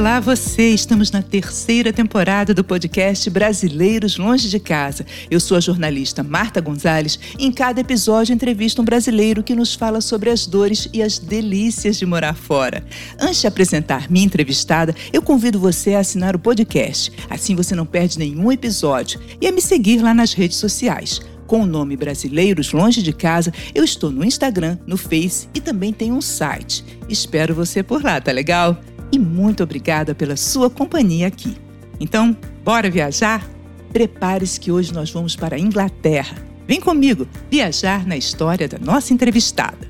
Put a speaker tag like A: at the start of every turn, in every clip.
A: Olá, você! Estamos na terceira temporada do podcast Brasileiros Longe de Casa. Eu sou a jornalista Marta Gonzalez e em cada episódio entrevisto um brasileiro que nos fala sobre as dores e as delícias de morar fora. Antes de apresentar minha entrevistada, eu convido você a assinar o podcast. Assim você não perde nenhum episódio e a me seguir lá nas redes sociais. Com o nome Brasileiros Longe de Casa, eu estou no Instagram, no Face e também tenho um site. Espero você por lá, tá legal? E muito obrigada pela sua companhia aqui. Então, bora viajar? Prepare-se que hoje nós vamos para a Inglaterra. Vem comigo viajar na história da nossa entrevistada.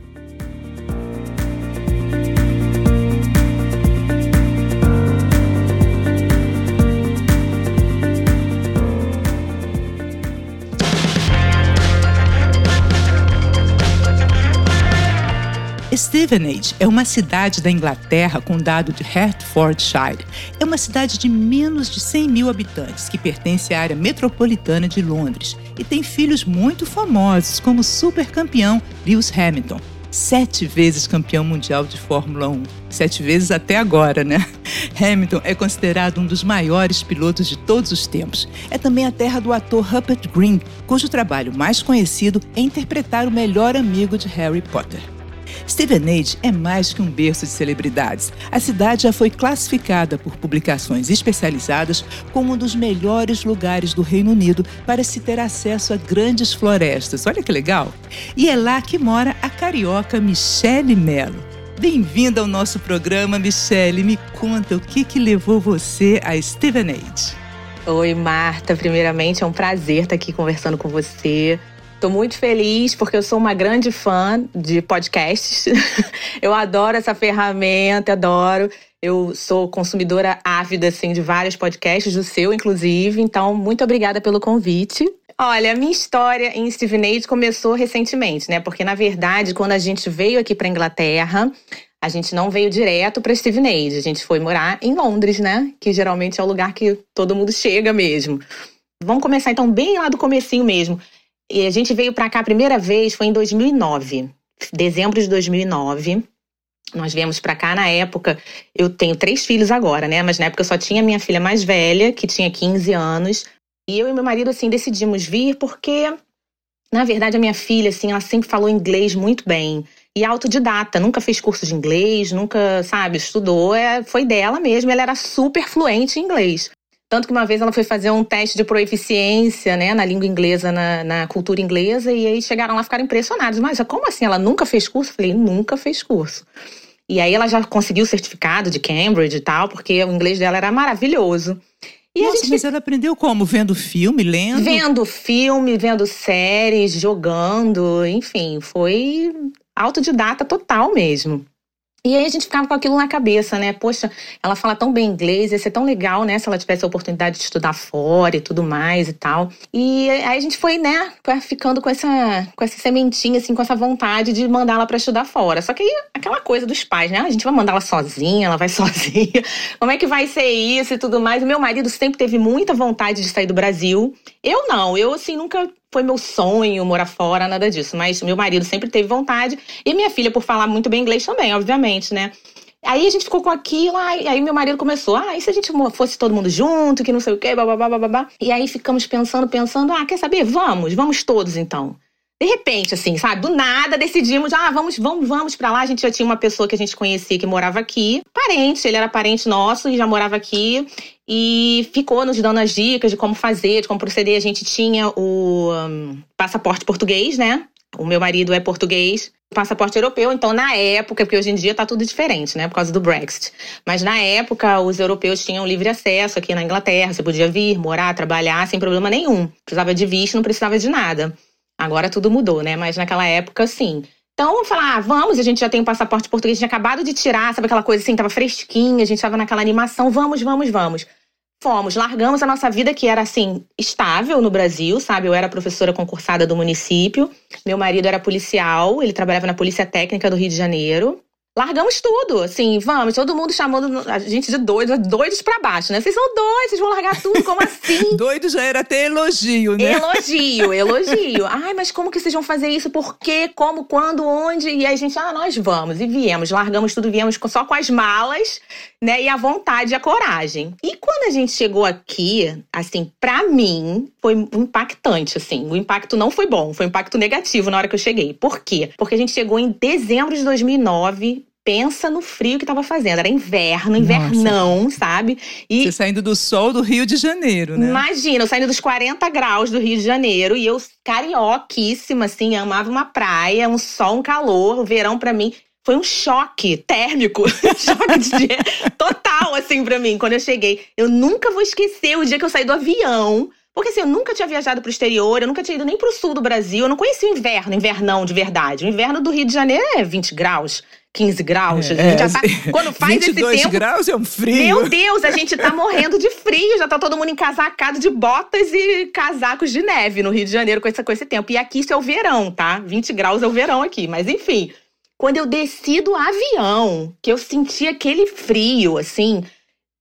A: Stevenage é uma cidade da Inglaterra, condado de Hertfordshire. É uma cidade de menos de 100 mil habitantes que pertence à área metropolitana de Londres e tem filhos muito famosos, como o supercampeão Lewis Hamilton, sete vezes campeão mundial de Fórmula 1. Sete vezes até agora, né? Hamilton é considerado um dos maiores pilotos de todos os tempos. É também a terra do ator Rupert Green, cujo trabalho mais conhecido é interpretar o melhor amigo de Harry Potter. Stevenage é mais que um berço de celebridades. A cidade já foi classificada por publicações especializadas como um dos melhores lugares do Reino Unido para se ter acesso a grandes florestas. Olha que legal! E é lá que mora a carioca Michele Mello. Bem-vinda ao nosso programa, Michele. Me conta o que, que levou você a Stevenage.
B: Oi, Marta. Primeiramente, é um prazer estar aqui conversando com você. Tô muito feliz porque eu sou uma grande fã de podcasts. eu adoro essa ferramenta, adoro. Eu sou consumidora ávida assim de vários podcasts, do seu inclusive. Então, muito obrigada pelo convite. Olha, a minha história em Stevenage começou recentemente, né? Porque na verdade, quando a gente veio aqui para Inglaterra, a gente não veio direto para Stevenage, a gente foi morar em Londres, né? Que geralmente é o lugar que todo mundo chega mesmo. Vamos começar então bem lá do comecinho mesmo. E a gente veio para cá a primeira vez foi em 2009, dezembro de 2009. Nós viemos para cá na época. Eu tenho três filhos agora, né? Mas na época eu só tinha minha filha mais velha, que tinha 15 anos. E eu e meu marido, assim, decidimos vir porque, na verdade, a minha filha, assim, ela sempre falou inglês muito bem. E autodidata, nunca fez curso de inglês, nunca, sabe, estudou. É, foi dela mesmo, ela era super fluente em inglês. Tanto que uma vez ela foi fazer um teste de proeficiência, né, na língua inglesa, na, na cultura inglesa, e aí chegaram lá e ficaram impressionados. Mas como assim? Ela nunca fez curso? Eu falei, nunca fez curso. E aí ela já conseguiu o certificado de Cambridge e tal, porque o inglês dela era maravilhoso.
A: E Nossa, gente... mas ela aprendeu como? Vendo filme, lendo?
B: Vendo filme, vendo séries, jogando, enfim, foi autodidata total mesmo. E aí a gente ficava com aquilo na cabeça, né? Poxa, ela fala tão bem inglês, ia ser tão legal, né? Se ela tivesse a oportunidade de estudar fora e tudo mais e tal. E aí a gente foi, né, ficando com essa, com essa sementinha, assim, com essa vontade de mandar ela para estudar fora. Só que aí, aquela coisa dos pais, né? A gente vai mandar ela sozinha, ela vai sozinha. Como é que vai ser isso e tudo mais? O meu marido sempre teve muita vontade de sair do Brasil. Eu não, eu, assim, nunca foi meu sonho morar fora, nada disso. Mas meu marido sempre teve vontade. E minha filha, por falar muito bem inglês também, obviamente, né? Aí a gente ficou com aquilo, aí meu marido começou, ah, e se a gente fosse todo mundo junto, que não sei o quê, babá, babá. E aí ficamos pensando, pensando, ah, quer saber? Vamos, vamos todos então. De repente, assim, sabe? Do nada decidimos, ah, vamos, vamos, vamos para lá. A gente já tinha uma pessoa que a gente conhecia que morava aqui, parente, ele era parente nosso e já morava aqui e ficou nos dando as dicas de como fazer, de como proceder. A gente tinha o um, passaporte português, né? O meu marido é português, passaporte europeu, então na época, porque hoje em dia tá tudo diferente, né, por causa do Brexit. Mas na época os europeus tinham livre acesso aqui na Inglaterra, você podia vir, morar, trabalhar sem problema nenhum. Precisava de visto, não precisava de nada. Agora tudo mudou, né? Mas naquela época, sim. Então, falar, ah, vamos, a gente já tem um passaporte português, tinha acabado de tirar, sabe aquela coisa assim, tava fresquinha, a gente tava naquela animação, vamos, vamos, vamos. Fomos, largamos a nossa vida que era assim, estável no Brasil, sabe? Eu era professora concursada do município, meu marido era policial, ele trabalhava na Polícia Técnica do Rio de Janeiro. Largamos tudo, assim, vamos, todo mundo chamando a gente de doidos, doidos para baixo, né? Vocês são doidos, vocês vão largar tudo, como assim?
A: Doido já era até elogio, né?
B: Elogio, elogio. Ai, mas como que vocês vão fazer isso? Por quê? Como, quando, onde? E a gente, ah, nós vamos. E viemos, largamos tudo, viemos só com as malas, né? E a vontade e a coragem. E quando a gente chegou aqui, assim, para mim, foi impactante, assim. O impacto não foi bom, foi um impacto negativo na hora que eu cheguei. Por quê? Porque a gente chegou em dezembro de 2009, pensa no frio que tava fazendo. Era inverno, invernão, Nossa. sabe?
A: E Você saindo do sol do Rio de Janeiro, né?
B: Imagina, eu saindo dos 40 graus do Rio de Janeiro e eu carioquíssima, assim, amava uma praia, um sol, um calor, o verão para mim foi um choque térmico, choque de total, assim, para mim, quando eu cheguei. Eu nunca vou esquecer o dia que eu saí do avião. Porque assim, eu nunca tinha viajado pro exterior, eu nunca tinha ido nem pro sul do Brasil, eu não conhecia o inverno, invernão de verdade. O inverno do Rio de Janeiro é 20 graus. 15 graus. É, a gente já tá, quando faz 22 esse tempo.
A: graus é um frio.
B: Meu Deus, a gente tá morrendo de frio. Já tá todo mundo encasacado de botas e casacos de neve no Rio de Janeiro com esse, com esse tempo. E aqui isso é o verão, tá? 20 graus é o verão aqui. Mas enfim, quando eu desci do avião, que eu senti aquele frio, assim.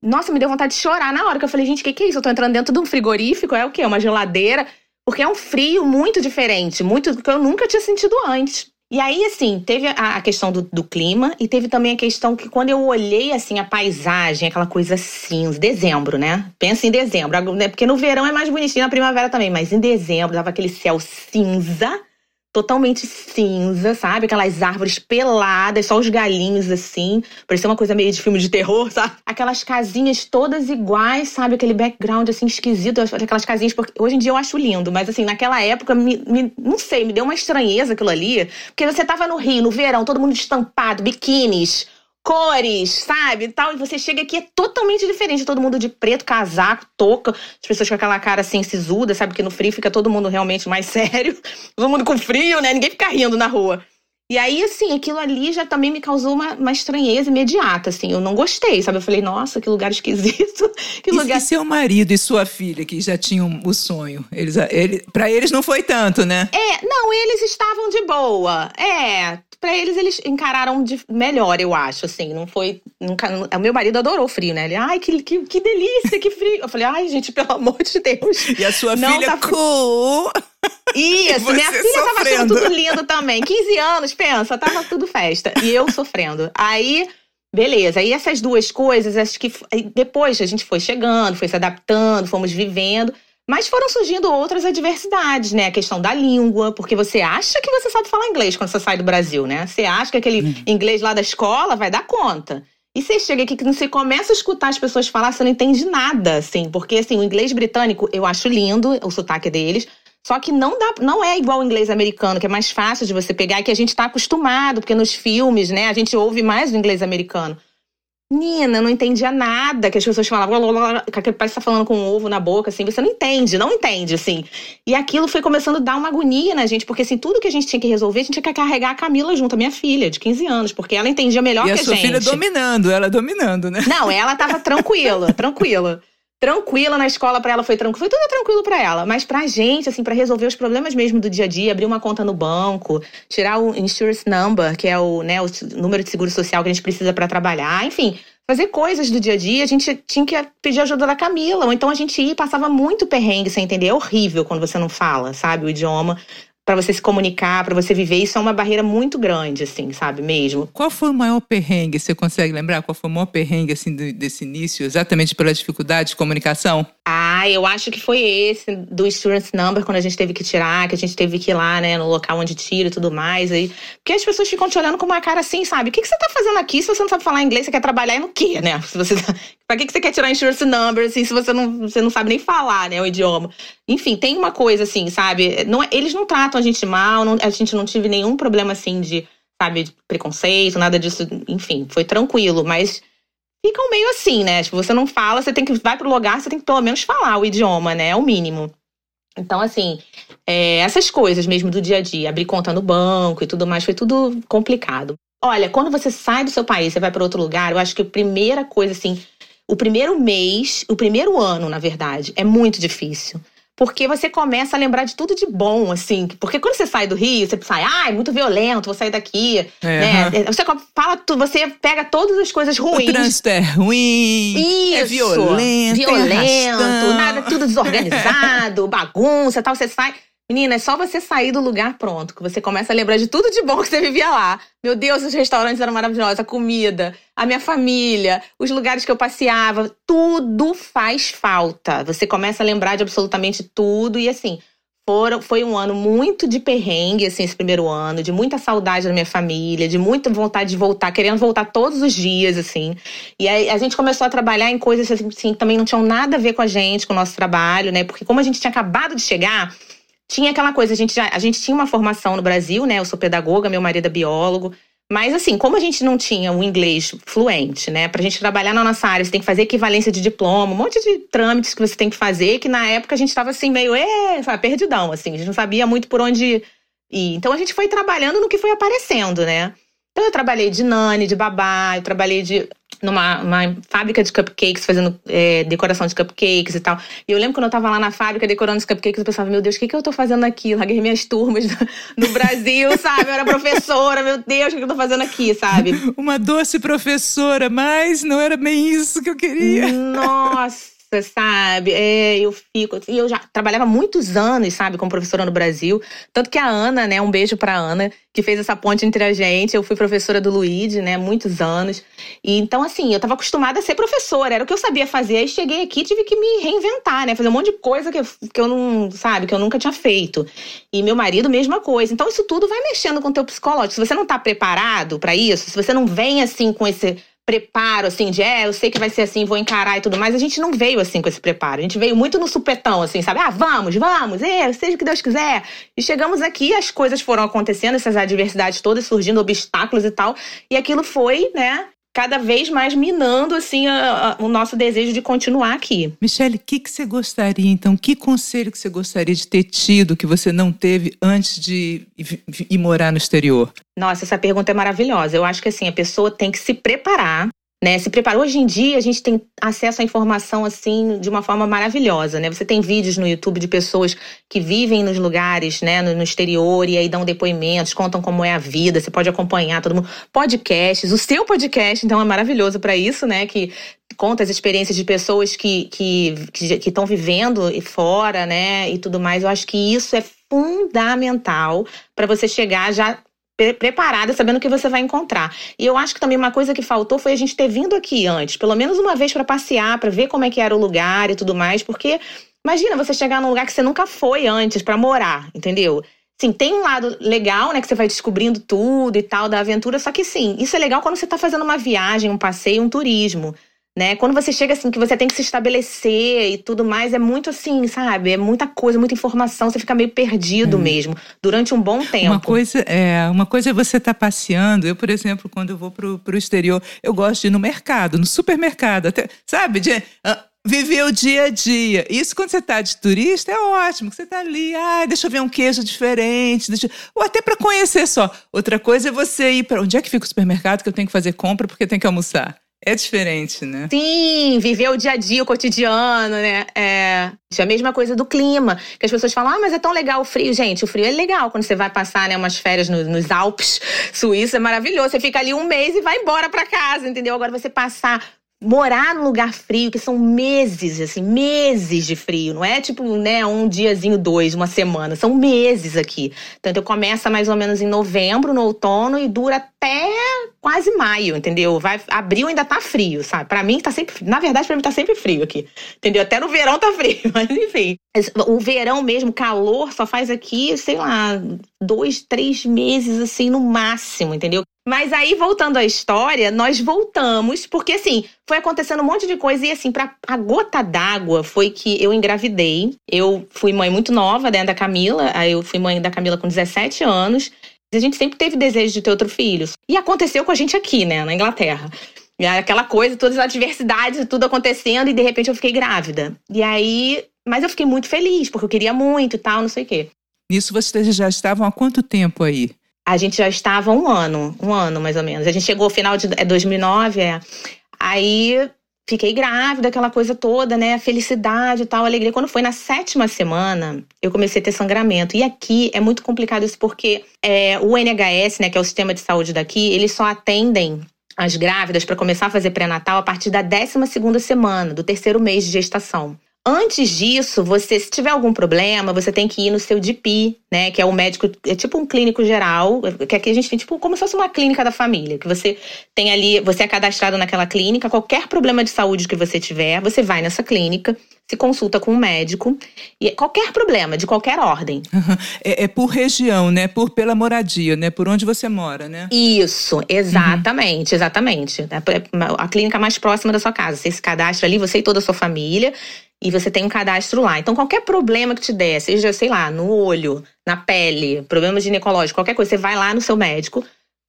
B: Nossa, me deu vontade de chorar na hora que eu falei, gente, o que, que é isso? Eu tô entrando dentro de um frigorífico, é o quê? Uma geladeira. Porque é um frio muito diferente, muito que eu nunca tinha sentido antes. E aí, assim, teve a, questão do, do, clima e teve também a questão que quando eu olhei, assim, a paisagem, aquela coisa cinza, dezembro, né? Pensa em dezembro, né? porque no verão é mais bonitinho, na primavera também, mas em dezembro dava aquele céu cinza totalmente cinza, sabe? Aquelas árvores peladas, só os galinhos assim. Parecia uma coisa meio de filme de terror, sabe? Aquelas casinhas todas iguais, sabe? Aquele background assim esquisito, aquelas casinhas. Porque hoje em dia eu acho lindo, mas assim, naquela época, me, me, não sei, me deu uma estranheza aquilo ali. Porque você tava no Rio, no verão, todo mundo estampado, biquínis cores, sabe? Tal, e você chega aqui é totalmente diferente. Todo mundo de preto, casaco, touca, as pessoas com aquela cara assim sisuda, sabe? Que no frio fica todo mundo realmente mais sério. Todo mundo com frio, né? Ninguém fica rindo na rua. E aí, assim, aquilo ali já também me causou uma, uma estranheza imediata, assim. Eu não gostei, sabe? Eu falei, nossa, que lugar esquisito. Que
A: e,
B: lugar...
A: e seu marido e sua filha, que já tinham o sonho? Eles, ele, para eles não foi tanto, né?
B: É, não, eles estavam de boa. É, para eles, eles encararam de melhor, eu acho, assim. Não foi. Nunca, o meu marido adorou o frio, né? Ele, ai, que, que, que delícia, que frio. Eu falei, ai, gente, pelo amor de Deus.
A: E a sua não filha, tá... cool.
B: Isso, minha filha sofrendo. tava achando tudo lindo também. 15 anos, pensa, tava tudo festa. E eu sofrendo. Aí. Beleza, e essas duas coisas, acho que depois a gente foi chegando, foi se adaptando, fomos vivendo. Mas foram surgindo outras adversidades, né? A questão da língua, porque você acha que você sabe falar inglês quando você sai do Brasil, né? Você acha que aquele uhum. inglês lá da escola vai dar conta. E você chega aqui que você começa a escutar as pessoas falar, você não entende nada, assim. Porque, assim, o inglês britânico, eu acho lindo, o sotaque deles. Só que não dá, não é igual o inglês americano, que é mais fácil de você pegar, que a gente está acostumado, porque nos filmes, né, a gente ouve mais o inglês americano. Nina, não entendia nada que as pessoas falavam, que aquele pai está falando com um ovo na boca, assim, você não entende, não entende, assim. E aquilo foi começando a dar uma agonia na gente, porque assim, tudo que a gente tinha que resolver, a gente tinha que carregar a Camila junto, a minha filha, de 15 anos, porque ela entendia melhor
A: e
B: que a,
A: a gente. E a sua filha dominando, ela dominando, né?
B: Não, ela tava tranquila, tranquila tranquila na escola para ela foi tranquilo, foi tudo tranquilo para ela, mas pra gente assim, para resolver os problemas mesmo do dia a dia, abrir uma conta no banco, tirar o insurance number, que é o, né, o número de seguro social que a gente precisa para trabalhar, enfim, fazer coisas do dia a dia, a gente tinha que pedir ajuda da Camila, ou então a gente ia e passava muito perrengue sem entender, é horrível quando você não fala, sabe, o idioma para você se comunicar, para você viver, isso é uma barreira muito grande, assim, sabe mesmo.
A: Qual foi o maior perrengue? Você consegue lembrar qual foi o maior perrengue assim desse início, exatamente pela dificuldade de comunicação?
B: Ah, eu acho que foi esse do insurance number quando a gente teve que tirar, que a gente teve que ir lá, né, no local onde tira e tudo mais. Aí, porque as pessoas ficam te olhando com uma cara assim, sabe? O que, que você tá fazendo aqui se você não sabe falar inglês? Você quer trabalhar e no quê, né? Se você tá... Pra que, que você quer tirar insurance number, assim, se você não, você não sabe nem falar, né, o idioma? Enfim, tem uma coisa assim, sabe? Não, é, eles não tratam a gente mal, não, a gente não tive nenhum problema assim de, sabe, de preconceito, nada disso. Enfim, foi tranquilo, mas ficam meio assim, né? Tipo, você não fala, você tem que vai pro lugar, você tem que pelo menos falar o idioma, né? É o mínimo. Então, assim, é, essas coisas mesmo do dia a dia, abrir conta no banco e tudo mais, foi tudo complicado. Olha, quando você sai do seu país, você vai para outro lugar, eu acho que a primeira coisa, assim, o primeiro mês, o primeiro ano, na verdade, é muito difícil. porque você começa a lembrar de tudo de bom, assim. Porque quando você sai do Rio, você sai, ah, é muito violento, vou sair daqui. É, né? É, você fala, você pega todas as coisas ruins.
A: O trânsito é ruim. É Isso. É violento.
B: Violento, é nada, tudo desorganizado, bagunça tal. Você sai. Menina, é só você sair do lugar pronto, que você começa a lembrar de tudo de bom que você vivia lá. Meu Deus, os restaurantes eram maravilhosos, a comida, a minha família, os lugares que eu passeava, tudo faz falta. Você começa a lembrar de absolutamente tudo e assim, foram, foi um ano muito de perrengue, assim, esse primeiro ano, de muita saudade da minha família, de muita vontade de voltar, querendo voltar todos os dias, assim. E aí a gente começou a trabalhar em coisas assim, que também não tinham nada a ver com a gente, com o nosso trabalho, né? Porque como a gente tinha acabado de chegar, tinha aquela coisa, a gente, já, a gente tinha uma formação no Brasil, né? Eu sou pedagoga, meu marido é biólogo. Mas assim, como a gente não tinha o inglês fluente, né? Pra gente trabalhar na nossa área, você tem que fazer equivalência de diploma, um monte de trâmites que você tem que fazer, que na época a gente tava assim, meio, é, sabe, perdidão, assim, a gente não sabia muito por onde ir. Então a gente foi trabalhando no que foi aparecendo, né? Então eu trabalhei de nani, de babá, eu trabalhei de numa fábrica de cupcakes, fazendo é, decoração de cupcakes e tal. E eu lembro quando eu tava lá na fábrica decorando os cupcakes, eu pensava, meu Deus, o que, que eu tô fazendo aqui? larguei minhas turmas no Brasil, sabe? Eu era professora, meu Deus, o que, que eu tô fazendo aqui, sabe?
A: Uma doce professora, mas não era bem isso que eu queria.
B: Nossa! Sabe? É, eu fico. E eu já trabalhava muitos anos, sabe, como professora no Brasil. Tanto que a Ana, né? Um beijo pra Ana, que fez essa ponte entre a gente. Eu fui professora do Luigi, né? Muitos anos. E então, assim, eu tava acostumada a ser professora, era o que eu sabia fazer. Aí cheguei aqui tive que me reinventar, né? Fazer um monte de coisa que eu, que eu não, sabe, que eu nunca tinha feito. E meu marido, mesma coisa. Então, isso tudo vai mexendo com o teu psicológico. Se você não tá preparado para isso, se você não vem assim com esse preparo, assim, de é, eu sei que vai ser assim, vou encarar e tudo mais. A gente não veio assim com esse preparo. A gente veio muito no supetão, assim, sabe? Ah, vamos, vamos, é, seja o que Deus quiser. E chegamos aqui, as coisas foram acontecendo, essas adversidades todas surgindo, obstáculos e tal. E aquilo foi, né, cada vez mais minando assim a, a, o nosso desejo de continuar aqui.
A: Michele, o que, que você gostaria então? Que conselho que você gostaria de ter tido que você não teve antes de ir morar no exterior?
B: Nossa, essa pergunta é maravilhosa. Eu acho que assim a pessoa tem que se preparar né, se preparar. Hoje em dia a gente tem acesso à informação assim de uma forma maravilhosa, né? Você tem vídeos no YouTube de pessoas que vivem nos lugares, né, no, no, exterior e aí dão depoimentos, contam como é a vida. Você pode acompanhar todo mundo. Podcasts, o seu podcast então é maravilhoso para isso, né? Que conta as experiências de pessoas que que que estão vivendo fora, né, e tudo mais. Eu acho que isso é fundamental para você chegar já preparada, sabendo o que você vai encontrar. E eu acho que também uma coisa que faltou foi a gente ter vindo aqui antes, pelo menos uma vez para passear, para ver como é que era o lugar e tudo mais, porque imagina você chegar num lugar que você nunca foi antes para morar, entendeu? Sim, tem um lado legal, né, que você vai descobrindo tudo e tal da aventura, só que sim, isso é legal quando você tá fazendo uma viagem, um passeio, um turismo né? Quando você chega assim, que você tem que se estabelecer e tudo mais, é muito assim, sabe? É muita coisa, muita informação, você fica meio perdido hum. mesmo, durante um bom tempo.
A: Uma coisa é, uma coisa é você estar tá passeando. Eu, por exemplo, quando eu vou pro, pro exterior, eu gosto de ir no mercado, no supermercado, até, sabe? De, uh, viver o dia a dia. Isso quando você está de turista é ótimo, que você está ali, ah, deixa eu ver um queijo diferente, deixa... ou até para conhecer só. Outra coisa é você ir para onde é que fica o supermercado que eu tenho que fazer compra porque tem que almoçar. É diferente, né?
B: Sim, viver o dia a dia, o cotidiano, né? É. é a mesma coisa do clima. Que as pessoas falam, ah, mas é tão legal o frio. Gente, o frio é legal quando você vai passar né, umas férias no, nos Alpes suíços, é maravilhoso. Você fica ali um mês e vai embora para casa, entendeu? Agora você passar morar num lugar frio, que são meses, assim, meses de frio. Não é tipo, né, um diazinho, dois, uma semana. São meses aqui. Então, começa mais ou menos em novembro, no outono, e dura até quase maio, entendeu? Vai, abril ainda tá frio, sabe? Para mim tá sempre, na verdade para mim tá sempre frio aqui. Entendeu? Até no verão tá frio, mas enfim. O verão mesmo, calor, só faz aqui, sei lá, dois, três meses assim no máximo, entendeu? Mas aí, voltando à história, nós voltamos, porque assim, foi acontecendo um monte de coisa e assim, pra, a gota d'água foi que eu engravidei. Eu fui mãe muito nova, né, da Camila. Aí eu fui mãe da Camila com 17 anos. A gente sempre teve desejo de ter outro filho. E aconteceu com a gente aqui, né, na Inglaterra. E aquela coisa, todas as adversidades, tudo acontecendo, e de repente eu fiquei grávida. E aí. Mas eu fiquei muito feliz, porque eu queria muito e tal, não sei o quê.
A: Nisso vocês já estavam há quanto tempo aí?
B: A gente já estava um ano, um ano mais ou menos. A gente chegou ao final de é, 2009, é. Aí fiquei grávida, aquela coisa toda, né? A felicidade e tal, a alegria. Quando foi na sétima semana, eu comecei a ter sangramento. E aqui é muito complicado isso porque é, o NHS, né, que é o sistema de saúde daqui, eles só atendem as grávidas para começar a fazer pré-natal a partir da 12 segunda semana, do terceiro mês de gestação. Antes disso, você, se tiver algum problema, você tem que ir no seu DP, né? Que é o médico, é tipo um clínico geral, que aqui a gente tem tipo como se fosse uma clínica da família, que você tem ali, você é cadastrado naquela clínica, qualquer problema de saúde que você tiver, você vai nessa clínica, se consulta com um médico e qualquer problema de qualquer ordem.
A: É, é, por região, né? Por pela moradia, né? Por onde você mora, né?
B: Isso, exatamente, uhum. exatamente. É a clínica mais próxima da sua casa. Você se cadastra ali, você e toda a sua família e você tem um cadastro lá. Então, qualquer problema que te der, seja, sei lá, no olho, na pele, problema ginecológico, qualquer coisa, você vai lá no seu médico,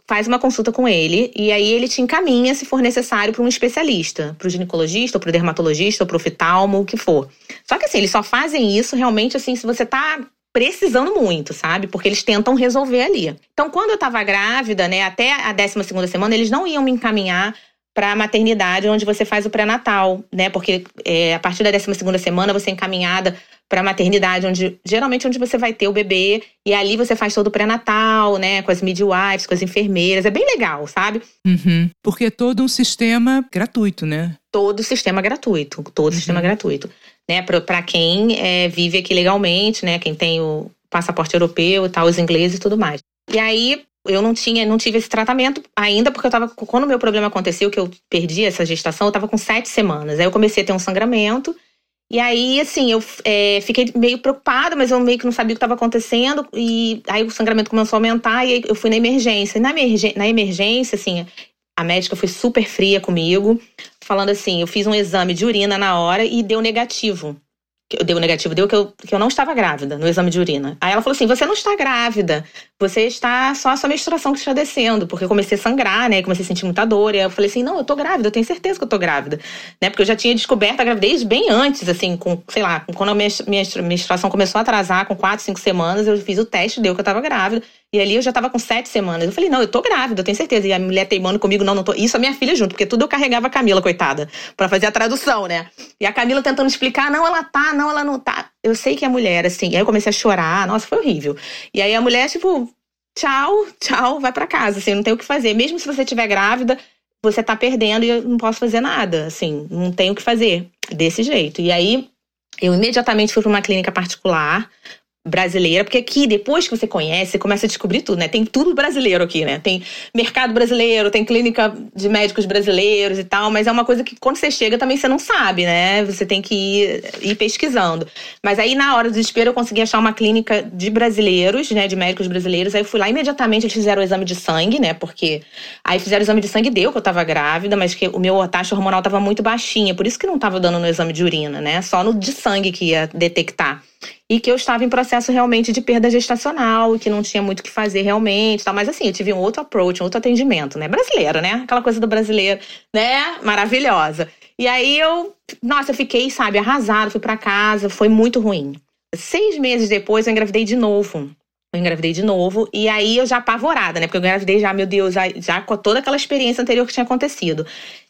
B: faz uma consulta com ele e aí ele te encaminha, se for necessário, para um especialista, para o ginecologista, ou para o dermatologista, ou para o oftalmo, o que for. Só que assim, eles só fazem isso realmente assim se você tá precisando muito, sabe? Porque eles tentam resolver ali. Então, quando eu tava grávida, né, até a 12 segunda semana, eles não iam me encaminhar para a maternidade, onde você faz o pré-natal, né? Porque é, a partir da 12 segunda semana você é encaminhada para a maternidade, onde geralmente onde você vai ter o bebê e ali você faz todo o pré-natal, né? Com as midwives, com as enfermeiras, é bem legal, sabe?
A: Uhum. Porque é todo um sistema gratuito, né?
B: Todo o sistema gratuito, todo o uhum. sistema gratuito, né? Para quem é, vive aqui legalmente, né? Quem tem o passaporte europeu e tal, os ingleses e tudo mais. E aí eu não tinha, não tive esse tratamento ainda, porque eu tava. Quando o meu problema aconteceu, que eu perdi essa gestação, eu tava com sete semanas. Aí eu comecei a ter um sangramento. E aí, assim, eu é, fiquei meio preocupada, mas eu meio que não sabia o que estava acontecendo. E aí o sangramento começou a aumentar e eu fui na emergência. E na, emergência, na emergência, assim, a médica foi super fria comigo, falando assim: eu fiz um exame de urina na hora e deu negativo deu negativo, deu que eu, que eu não estava grávida no exame de urina. Aí ela falou assim: você não está grávida, você está só a sua menstruação que está descendo, porque eu comecei a sangrar, né? Comecei a sentir muita dor. E eu falei assim: não, eu tô grávida, eu tenho certeza que eu tô grávida, né? Porque eu já tinha descoberto a gravidez bem antes, assim, com, sei lá, quando a minha menstruação começou a atrasar, com quatro, cinco semanas, eu fiz o teste, deu que eu estava grávida. E ali eu já tava com sete semanas. Eu falei, não, eu tô grávida, eu tenho certeza. E a mulher teimando comigo, não, não tô. Isso a minha filha junto, porque tudo eu carregava a Camila, coitada, para fazer a tradução, né? E a Camila tentando explicar, não, ela tá, não, ela não tá. Eu sei que a mulher, assim, aí eu comecei a chorar, nossa, foi horrível. E aí a mulher, tipo, tchau, tchau, vai para casa, assim, não tem o que fazer. Mesmo se você estiver grávida, você tá perdendo e eu não posso fazer nada, assim, não tenho o que fazer desse jeito. E aí eu imediatamente fui para uma clínica particular brasileira, porque aqui, depois que você conhece, você começa a descobrir tudo, né? Tem tudo brasileiro aqui, né? Tem mercado brasileiro, tem clínica de médicos brasileiros e tal, mas é uma coisa que quando você chega também você não sabe, né? Você tem que ir, ir pesquisando. Mas aí, na hora do desespero, eu consegui achar uma clínica de brasileiros, né? De médicos brasileiros. Aí eu fui lá imediatamente, eles fizeram o exame de sangue, né? Porque aí fizeram o exame de sangue, deu que eu tava grávida, mas que o meu taxa hormonal tava muito baixinha, por isso que não tava dando no exame de urina, né? Só no de sangue que ia detectar e que eu estava em processo realmente de perda gestacional, que não tinha muito o que fazer realmente, tal. Mas assim, eu tive um outro approach, um outro atendimento, né? Brasileiro, né? Aquela coisa do brasileiro, né? Maravilhosa. E aí eu, nossa, eu fiquei, sabe, arrasada, fui para casa, foi muito ruim. Seis meses depois eu engravidei de novo. Eu engravidei de novo, e aí eu já apavorada, né? Porque eu engravidei já, meu Deus, já, já com toda aquela experiência anterior que tinha acontecido.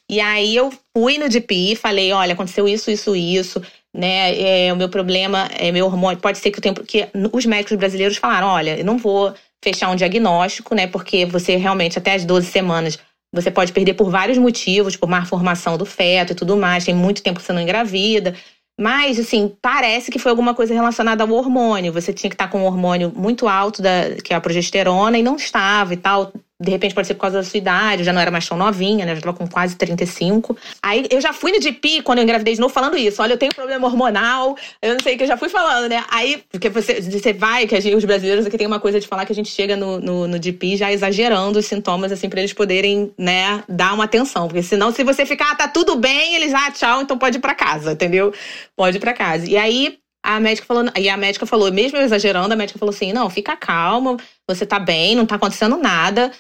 B: E aí eu fui no DPI falei, olha, aconteceu isso, isso, isso né? É, o meu problema é meu hormônio. Pode ser que o tempo. que os médicos brasileiros falaram: olha, eu não vou fechar um diagnóstico, né? Porque você realmente, até as 12 semanas, você pode perder por vários motivos, por má formação do feto e tudo mais. Tem muito tempo que você não engravida. Mas, assim, parece que foi alguma coisa relacionada ao hormônio. Você tinha que estar com um hormônio muito alto, da, que é a progesterona, e não estava e tal de repente pode ser por causa da sua idade, eu já não era mais tão novinha, né? Eu já tava com quase 35. Aí eu já fui no DP quando eu engravidei de novo falando isso. Olha, eu tenho problema hormonal, eu não sei o que eu já fui falando, né? Aí, porque você, você vai, que gente, os brasileiros aqui tem uma coisa de falar que a gente chega no, no, no DP já exagerando os sintomas, assim, pra eles poderem, né, dar uma atenção. Porque senão, se você ficar, ah, tá tudo bem, eles, ah, tchau, então pode ir pra casa, entendeu? Pode ir pra casa. E aí, a médica falou, e a médica falou, mesmo eu exagerando, a médica falou assim: não, fica calma, você tá bem, não tá acontecendo nada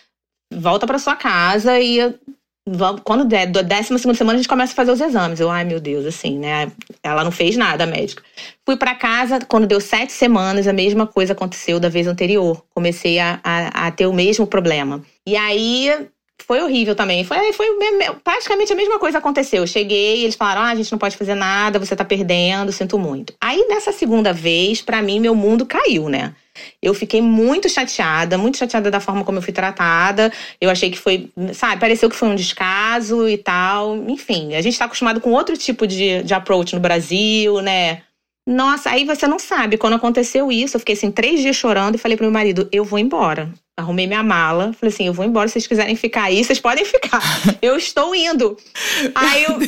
B: volta para sua casa e quando der, da décima segunda semana, a gente começa a fazer os exames. Eu, ai meu Deus, assim, né? Ela não fez nada, a médica. Fui para casa, quando deu sete semanas, a mesma coisa aconteceu da vez anterior. Comecei a, a, a, ter o mesmo problema. E aí foi horrível também. Foi, foi praticamente a mesma coisa aconteceu. Eu cheguei, eles falaram: ah, a gente não pode fazer nada, você tá perdendo, sinto muito. Aí nessa segunda vez, para mim, meu mundo caiu, né? Eu fiquei muito chateada, muito chateada da forma como eu fui tratada. Eu achei que foi, sabe, pareceu que foi um descaso e tal. Enfim, a gente tá acostumado com outro tipo de, de approach no Brasil, né? Nossa, aí você não sabe. Quando aconteceu isso, eu fiquei assim, três dias chorando e falei pro meu marido: eu vou embora arrumei minha mala, falei assim, eu vou embora, se vocês quiserem ficar aí, vocês podem ficar. Eu estou indo.
A: Aí eu...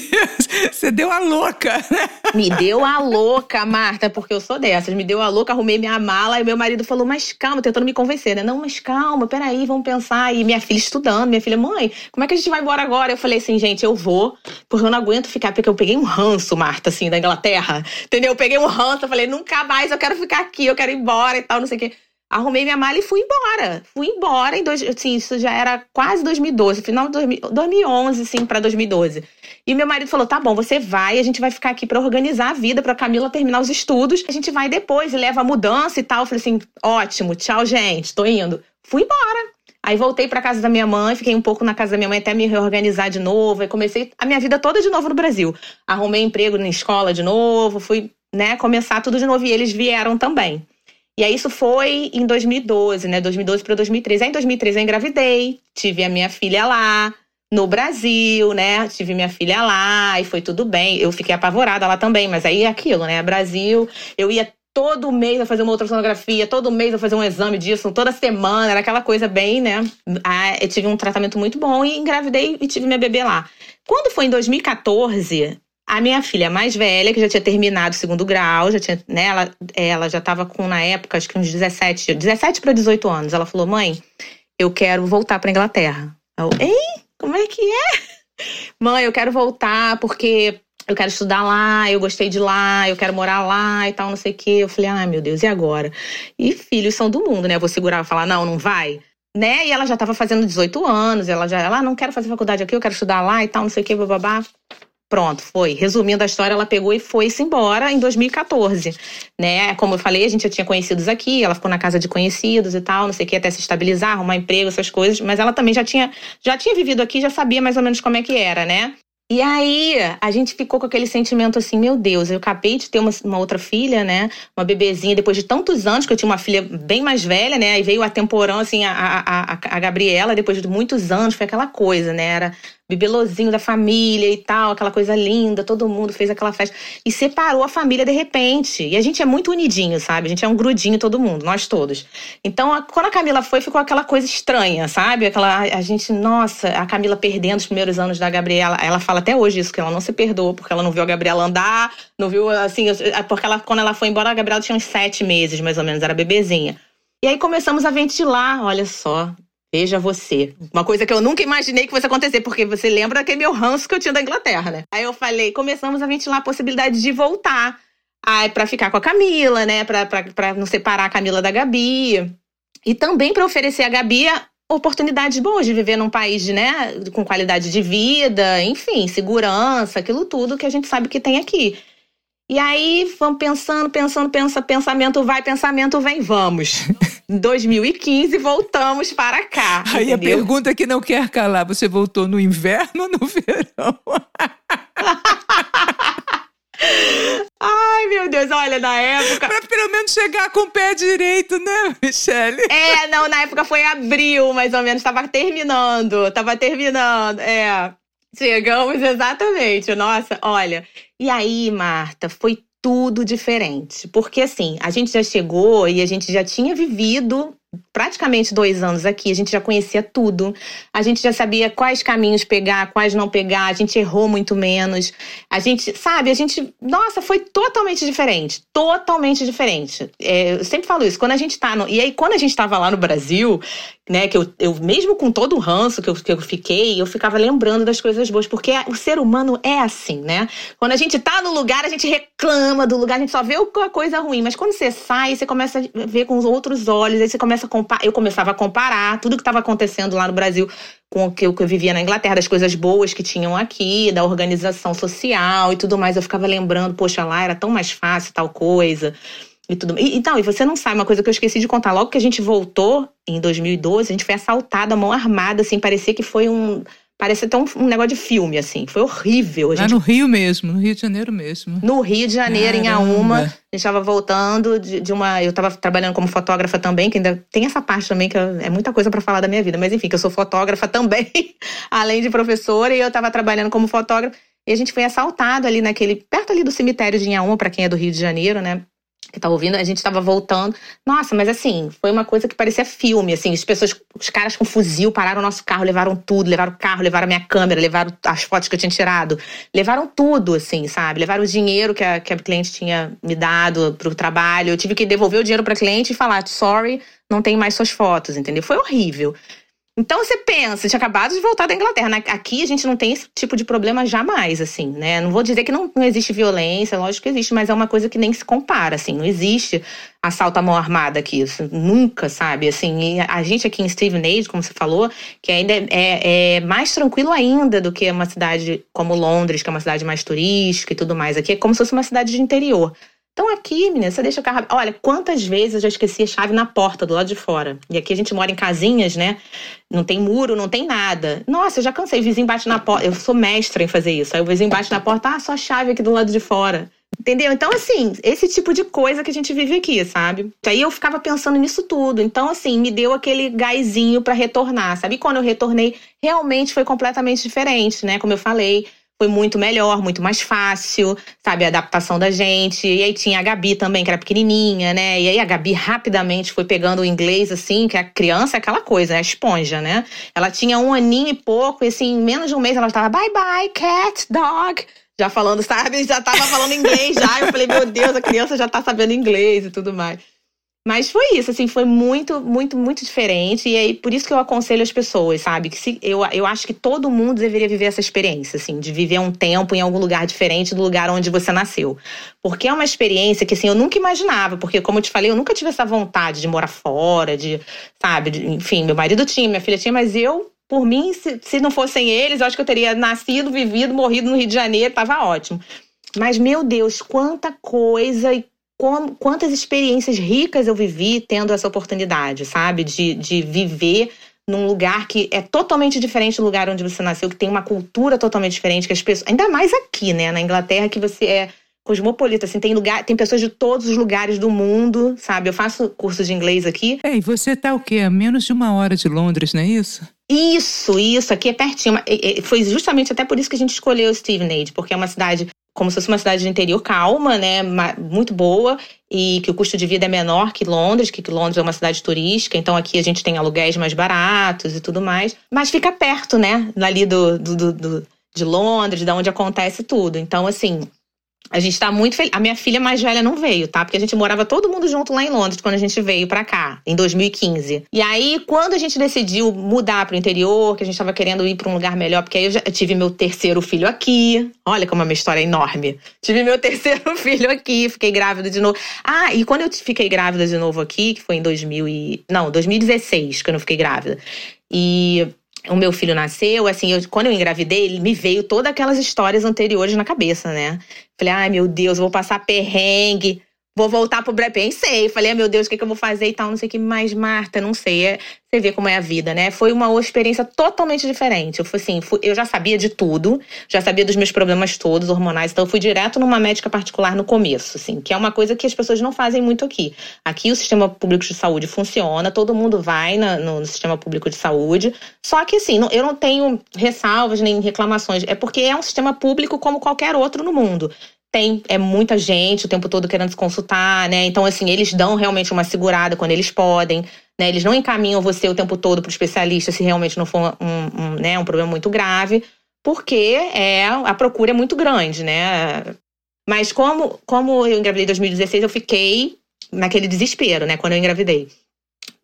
A: Você deu a louca, né?
B: Me deu a louca, Marta, porque eu sou dessas. Me deu a louca, arrumei minha mala e meu marido falou, mas calma, tentando me convencer, né? Não, mas calma, peraí, vamos pensar. E minha filha estudando, minha filha, mãe, como é que a gente vai embora agora? Eu falei assim, gente, eu vou, porque eu não aguento ficar, porque eu peguei um ranço, Marta, assim, da Inglaterra, entendeu? Eu peguei um ranço, eu falei, nunca mais eu quero ficar aqui, eu quero ir embora e tal, não sei o quê arrumei minha mala e fui embora. Fui embora em dois, assim, isso já era quase 2012, final de 2011, sim, para 2012. E meu marido falou: "Tá bom, você vai, a gente vai ficar aqui para organizar a vida para Camila terminar os estudos. A gente vai depois e leva a mudança e tal". Eu falei assim: "Ótimo, tchau, gente, tô indo". Fui embora. Aí voltei para casa da minha mãe, fiquei um pouco na casa da minha mãe até me reorganizar de novo. Aí comecei a minha vida toda de novo no Brasil. Arrumei emprego na escola de novo, fui, né, começar tudo de novo e eles vieram também. E aí isso foi em 2012, né? 2012 para 2013. Aí em 2013 eu engravidei, tive a minha filha lá no Brasil, né? Tive minha filha lá e foi tudo bem. Eu fiquei apavorada lá também, mas aí é aquilo, né? Brasil, eu ia todo mês eu fazer uma ultrassonografia, todo mês eu fazer um exame disso, toda semana, era aquela coisa bem, né? Ah, eu tive um tratamento muito bom e engravidei e tive minha bebê lá. Quando foi em 2014, a minha filha mais velha, que já tinha terminado o segundo grau, já tinha, né, ela, ela já estava com, na época, acho que uns 17, 17 para 18 anos. Ela falou: mãe, eu quero voltar para Inglaterra. Eu, ei, como é que é? Mãe, eu quero voltar porque eu quero estudar lá, eu gostei de lá, eu quero morar lá e tal, não sei o quê. Eu falei, ai meu Deus, e agora? E filhos são do mundo, né? Eu vou segurar e falar, não, não vai. Né? E ela já estava fazendo 18 anos, ela já, ela, ah, não quero fazer faculdade aqui, eu quero estudar lá e tal, não sei o quê, babá. Pronto, foi. Resumindo a história, ela pegou e foi-se embora em 2014. Né? Como eu falei, a gente já tinha conhecidos aqui, ela ficou na casa de conhecidos e tal, não sei o que, até se estabilizar, arrumar emprego, essas coisas, mas ela também já tinha, já tinha vivido aqui, já sabia mais ou menos como é que era, né? E aí, a gente ficou com aquele sentimento assim, meu Deus, eu acabei de ter uma, uma, outra filha, né? Uma bebezinha, depois de tantos anos, que eu tinha uma filha bem mais velha, né? Aí veio a temporão, assim, a, a, a, a Gabriela, depois de muitos anos, foi aquela coisa, né? Era bibelozinho da família e tal, aquela coisa linda, todo mundo fez aquela festa. E separou a família de repente. E a gente é muito unidinho, sabe? A gente é um grudinho todo mundo, nós todos. Então, a, quando a Camila foi, ficou aquela coisa estranha, sabe? Aquela, a gente, nossa, a Camila perdendo os primeiros anos da Gabriela. Ela fala até hoje isso, que ela não se perdoou, porque ela não viu a Gabriela andar, não viu, assim, porque ela, quando ela foi embora, a Gabriela tinha uns sete meses, mais ou menos, era bebezinha. E aí começamos a ventilar, olha só, Veja você. Uma coisa que eu nunca imaginei que fosse acontecer, porque você lembra daquele meu ranço que eu tinha da Inglaterra, né? Aí eu falei, começamos a ventilar a possibilidade de voltar. Aí para ficar com a Camila, né? Pra, pra, pra não separar a Camila da Gabi. E também para oferecer a Gabi oportunidades boas de viver num país, né, com qualidade de vida, enfim, segurança, aquilo tudo que a gente sabe que tem aqui. E aí vamos pensando, pensando, pensa, pensamento vai, pensamento vem, vamos. Em 2015 voltamos para cá.
A: Aí entendeu? a pergunta que não quer calar, você voltou no inverno ou no verão?
B: Ai, meu Deus, olha, na época.
A: Pra pelo menos chegar com o pé direito, né, Michelle?
B: É, não, na época foi abril, mais ou menos, tava terminando. Tava terminando, é. Chegamos exatamente. Nossa, olha. E aí, Marta, foi tudo diferente. Porque assim, a gente já chegou e a gente já tinha vivido praticamente dois anos aqui, a gente já conhecia tudo, a gente já sabia quais caminhos pegar, quais não pegar, a gente errou muito menos. A gente, sabe, a gente, nossa, foi totalmente diferente, totalmente diferente. É, eu sempre falo isso, quando a gente tá no. E aí, quando a gente tava lá no Brasil, né, que eu, eu mesmo com todo o ranço que eu, que eu fiquei, eu ficava lembrando das coisas boas, porque o ser humano é assim, né? Quando a gente tá no lugar, a gente reclama do lugar, a gente só vê a coisa ruim, mas quando você sai, você começa a ver com os outros olhos, aí você começa a eu começava a comparar tudo que estava acontecendo lá no Brasil com o que eu vivia na Inglaterra, das coisas boas que tinham aqui, da organização social e tudo mais. Eu ficava lembrando, poxa, lá era tão mais fácil tal coisa. E tudo. E, então, e você não sabe, uma coisa que eu esqueci de contar. Logo que a gente voltou, em 2012, a gente foi assaltada, mão armada, assim, parecia que foi um. Parecia até um, um negócio de filme, assim. Foi horrível. A
A: gente... Lá no Rio mesmo, no Rio de Janeiro mesmo.
B: No Rio de Janeiro, Caramba. em Auma. A gente estava voltando de, de, uma. Eu estava trabalhando como fotógrafa também, que ainda tem essa parte também, que é muita coisa para falar da minha vida. Mas enfim, que eu sou fotógrafa também, além de professora, e eu estava trabalhando como fotógrafa. E a gente foi assaltado ali naquele. perto ali do cemitério de Inhaúma, para quem é do Rio de Janeiro, né? Que tá ouvindo, a gente estava voltando. Nossa, mas assim, foi uma coisa que parecia filme, assim, as pessoas, os caras com fuzil pararam o nosso carro, levaram tudo, levaram o carro, levaram a minha câmera, levaram as fotos que eu tinha tirado, levaram tudo, assim, sabe? Levaram o dinheiro que a, que a cliente tinha me dado pro trabalho. Eu tive que devolver o dinheiro pra cliente e falar, sorry, não tem mais suas fotos, entendeu? Foi horrível. Então você pensa, tinha acabado de voltar da Inglaterra. Aqui a gente não tem esse tipo de problema jamais, assim, né? Não vou dizer que não, não existe violência, lógico que existe, mas é uma coisa que nem se compara, assim. Não existe assalto à mão armada aqui, isso, nunca, sabe? Assim, a gente aqui em Stevenage, como você falou, que ainda é, é, mais tranquilo ainda do que uma cidade como Londres, que é uma cidade mais turística e tudo mais. Aqui é como se fosse uma cidade de interior. Então aqui, menina, você deixa o carro. Olha, quantas vezes eu já esqueci a chave na porta do lado de fora. E aqui a gente mora em casinhas, né? Não tem muro, não tem nada. Nossa, eu já cansei. O vizinho bate na porta. Eu sou mestra em fazer isso. Aí o vizinho bate na porta, ah, só a chave aqui do lado de fora. Entendeu? Então, assim, esse tipo de coisa que a gente vive aqui, sabe? Aí eu ficava pensando nisso tudo. Então, assim, me deu aquele gásinho para retornar, sabe? E quando eu retornei, realmente foi completamente diferente, né? Como eu falei foi muito melhor, muito mais fácil, sabe? A adaptação da gente. E aí tinha a Gabi também, que era pequenininha, né? E aí a Gabi rapidamente foi pegando o inglês, assim, que a criança é aquela coisa, é a esponja, né? Ela tinha um aninho e pouco, e assim, em menos de um mês ela estava bye bye, cat, dog. Já falando, sabe? Já tava falando inglês já. Eu falei, meu Deus, a criança já tá sabendo inglês e tudo mais. Mas foi isso, assim, foi muito, muito, muito diferente. E aí, por isso que eu aconselho as pessoas, sabe? Que se, eu, eu acho que todo mundo deveria viver essa experiência, assim, de viver um tempo em algum lugar diferente do lugar onde você nasceu. Porque é uma experiência que, assim, eu nunca imaginava. Porque, como eu te falei, eu nunca tive essa vontade de morar fora, de, sabe? De, enfim, meu marido tinha, minha filha tinha, mas eu por mim, se, se não fossem eles, eu acho que eu teria nascido, vivido, morrido no Rio de Janeiro, tava ótimo. Mas, meu Deus, quanta coisa e como, quantas experiências ricas eu vivi tendo essa oportunidade, sabe? De, de viver num lugar que é totalmente diferente do lugar onde você nasceu, que tem uma cultura totalmente diferente, que as pessoas. Ainda mais aqui, né? Na Inglaterra, que você é cosmopolita, assim, tem lugar, tem pessoas de todos os lugares do mundo, sabe? Eu faço curso de inglês aqui.
A: É, e você tá o quê? A menos de uma hora de Londres, não é isso?
B: Isso, isso, aqui é pertinho. Foi justamente até por isso que a gente escolheu Stevenage, porque é uma cidade como se fosse uma cidade de interior calma, né, muito boa, e que o custo de vida é menor que Londres, que Londres é uma cidade turística, então aqui a gente tem aluguéis mais baratos e tudo mais, mas fica perto, né, ali do, do, do, de Londres, da onde acontece tudo. Então, assim, a gente tá muito feliz. A minha filha mais velha não veio, tá? Porque a gente morava todo mundo junto lá em Londres quando a gente veio para cá, em 2015. E aí, quando a gente decidiu mudar pro interior, que a gente tava querendo ir para um lugar melhor, porque aí eu já tive meu terceiro filho aqui. Olha como é uma história enorme. Tive meu terceiro filho aqui, fiquei grávida de novo. Ah, e quando eu fiquei grávida de novo aqui, que foi em 2000 e... Não, 2016 que eu não fiquei grávida. E o meu filho nasceu, assim, eu, quando eu engravidei, me veio todas aquelas histórias anteriores na cabeça, né? Falei, ai meu Deus, vou passar perrengue. Vou voltar pro Bré. Pensei, falei, ah, meu Deus, o que, que eu vou fazer e tal, não sei o que mais, Marta, não sei. É, você vê como é a vida, né? Foi uma experiência totalmente diferente. Eu fui assim, fui, eu já sabia de tudo, já sabia dos meus problemas todos, hormonais, então eu fui direto numa médica particular no começo, assim, que é uma coisa que as pessoas não fazem muito aqui. Aqui o sistema público de saúde funciona, todo mundo vai na, no, no, sistema público de saúde, só que assim, não, eu não tenho ressalvas nem reclamações, é porque é um sistema público como qualquer outro no mundo tem é muita gente o tempo todo querendo se consultar, né? Então, assim, eles dão realmente uma segurada quando eles podem, né? Eles não encaminham você o tempo todo para o especialista se realmente não for um, um, né, um problema muito grave, porque é, a procura é muito grande, né? Mas como, como eu engravidei em 2016, eu fiquei naquele desespero, né? Quando eu engravidei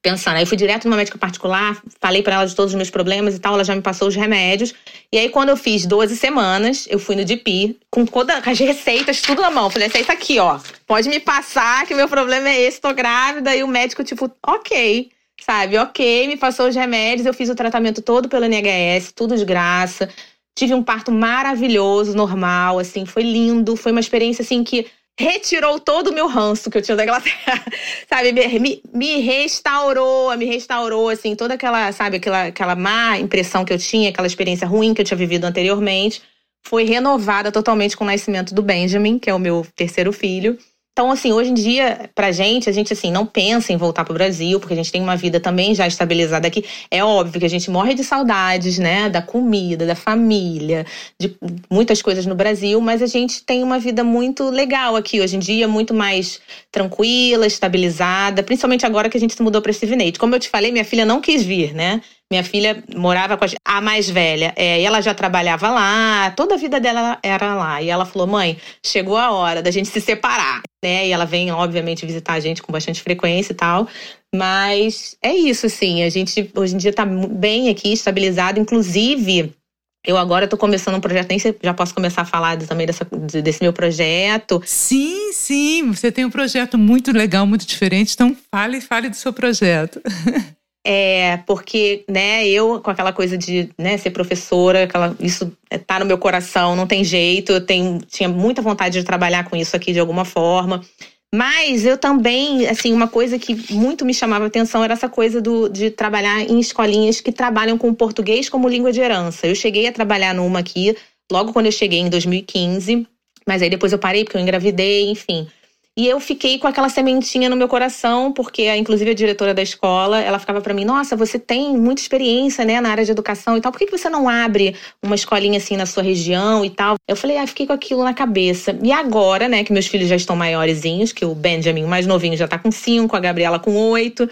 B: pensando. Aí eu fui direto numa médica particular, falei para ela de todos os meus problemas e tal, ela já me passou os remédios. E aí, quando eu fiz 12 semanas, eu fui no DP, com todas as receitas, tudo na mão. Falei, receita aqui, ó. Pode me passar, que meu problema é esse, tô grávida. E o médico, tipo, ok, sabe, ok, me passou os remédios, eu fiz o tratamento todo pelo NHS, tudo de graça. Tive um parto maravilhoso, normal, assim, foi lindo. Foi uma experiência, assim, que retirou todo o meu ranço que eu tinha da Inglaterra, sabe? Me, me, restaurou, me restaurou, assim, toda aquela, sabe, aquela, aquela má impressão que eu tinha, aquela experiência ruim que eu tinha vivido anteriormente, foi renovada totalmente com o nascimento do Benjamin, que é o meu terceiro filho. Então, assim, hoje em dia, pra gente, a gente, assim, não pensa em voltar pro Brasil, porque a gente tem uma vida também já estabilizada aqui. É óbvio que a gente morre de saudades, né, da comida, da família, de muitas coisas no Brasil, mas a gente tem uma vida muito legal aqui hoje em dia, muito mais tranquila, estabilizada, principalmente agora que a gente se mudou pra Stevenage. Como eu te falei, minha filha não quis vir, né? Minha filha morava com a, a mais velha, é, e ela já trabalhava lá, toda a vida dela era lá. E ela falou: mãe, chegou a hora da gente se separar, né? E ela vem, obviamente, visitar a gente com bastante frequência e tal. Mas é isso, assim, a gente hoje em dia tá bem aqui, estabilizado, inclusive. Eu agora estou começando um projeto, nem sei, já posso começar a falar também dessa, desse meu projeto.
A: Sim, sim, você tem um projeto muito legal, muito diferente, então fale, fale do seu projeto.
B: É, porque, né, eu com aquela coisa de né, ser professora, aquela, isso tá no meu coração, não tem jeito, eu tenho, tinha muita vontade de trabalhar com isso aqui de alguma forma. Mas eu também, assim, uma coisa que muito me chamava atenção era essa coisa do, de trabalhar em escolinhas que trabalham com português como língua de herança. Eu cheguei a trabalhar numa aqui, logo quando eu cheguei em 2015, mas aí depois eu parei porque eu engravidei, enfim. E eu fiquei com aquela sementinha no meu coração, porque inclusive a diretora da escola, ela ficava para mim: "Nossa, você tem muita experiência, né, na área de educação e tal. Por que você não abre uma escolinha assim na sua região e tal?" Eu falei: "Ah, fiquei com aquilo na cabeça". E agora, né, que meus filhos já estão maiorzinhos, que o Benjamin, mais novinho, já tá com cinco, a Gabriela com oito,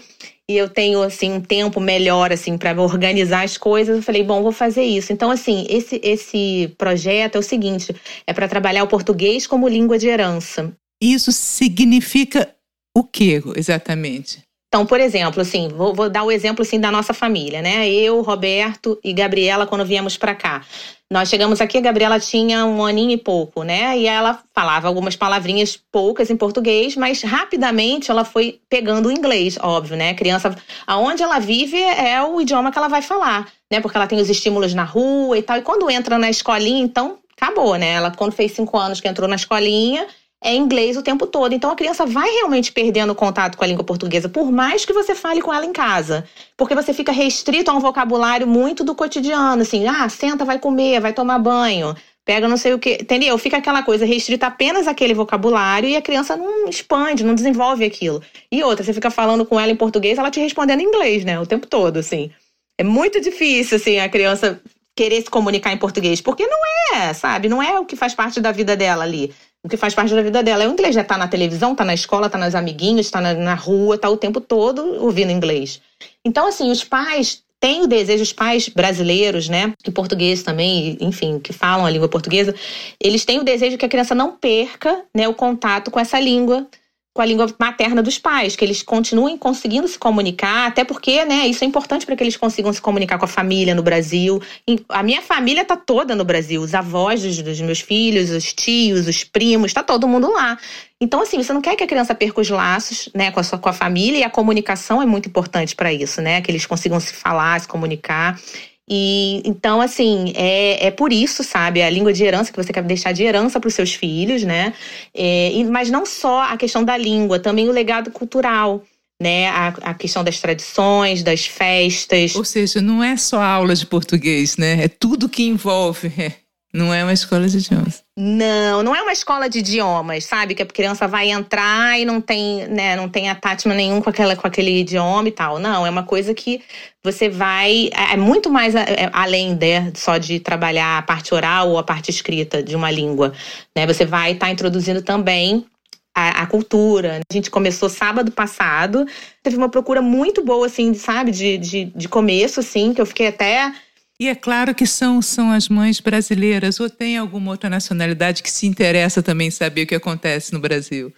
B: e eu tenho assim um tempo melhor assim para organizar as coisas, eu falei, bom, vou fazer isso. Então assim, esse esse projeto é o seguinte, é para trabalhar o português como língua de herança.
A: Isso significa o que exatamente?
B: Então, por exemplo, assim, vou, vou, dar o exemplo assim da nossa família, né? Eu, Roberto e Gabriela quando viemos para cá. Nós chegamos aqui, a Gabriela tinha um aninho e pouco, né? E ela falava algumas palavrinhas poucas em português, mas rapidamente ela foi pegando o inglês, óbvio, né? A criança, aonde ela vive é o idioma que ela vai falar, né? Porque ela tem os estímulos na rua e tal. E quando entra na escolinha, então acabou, né? Ela quando fez cinco anos que entrou na escolinha, é inglês o tempo todo. Então a criança vai realmente perdendo contato com a língua portuguesa, por mais que você fale com ela em casa. Porque você fica restrito a um vocabulário muito do cotidiano, assim, ah, senta, vai comer, vai tomar banho, pega não sei o que, entendeu? Fica aquela coisa restrita apenas àquele vocabulário e a criança não expande, não desenvolve aquilo. E outra, você fica falando com ela em português, ela te respondendo em inglês, né, o tempo todo, assim. É muito difícil, assim, a criança querer se comunicar em português, porque não é, sabe? Não é o que faz parte da vida dela ali o que faz parte da vida dela é o inglês. Já tá na televisão, tá na escola, tá nas amiguinhos, tá na, na rua, tá o tempo todo ouvindo inglês. Então, assim, os pais têm o desejo, os pais brasileiros, né, e portugueses também, enfim, que falam a língua portuguesa, eles têm o desejo que a criança não perca, né, o contato com essa língua com a língua materna dos pais, que eles continuem conseguindo se comunicar, até porque, né, isso é importante para que eles consigam se comunicar com a família no Brasil. A minha família tá toda no Brasil, os avós dos, dos meus filhos, os tios, os primos, tá todo mundo lá. Então, assim, você não quer que a criança perca os laços, né, com a sua com a família, e a comunicação é muito importante para isso, né, que eles consigam se falar, se comunicar. E então, assim, é, é por isso, sabe? A língua de herança que você quer deixar de herança para os seus filhos, né? É, mas não só a questão da língua, também o legado cultural. Né, a, a questão das tradições, das festas.
A: Ou seja, não é só aula de português, né? É tudo que envolve. É. Não é uma escola de idiomas.
B: Não, não é uma escola de idiomas, sabe? Que a criança vai entrar e não tem, né, não tem attachment nenhum com, aquela, com aquele idioma e tal. Não, é uma coisa que você vai. É, é muito mais é, além de, né, só de trabalhar a parte oral ou a parte escrita de uma língua. Né? Você vai estar tá introduzindo também a, a, cultura. A gente começou sábado passado, teve uma procura muito boa, assim, sabe, de, de, de começo, assim, que eu fiquei até
A: e é claro que são, são as mães brasileiras, ou tem alguma outra nacionalidade que se interessa também em saber o que acontece no Brasil?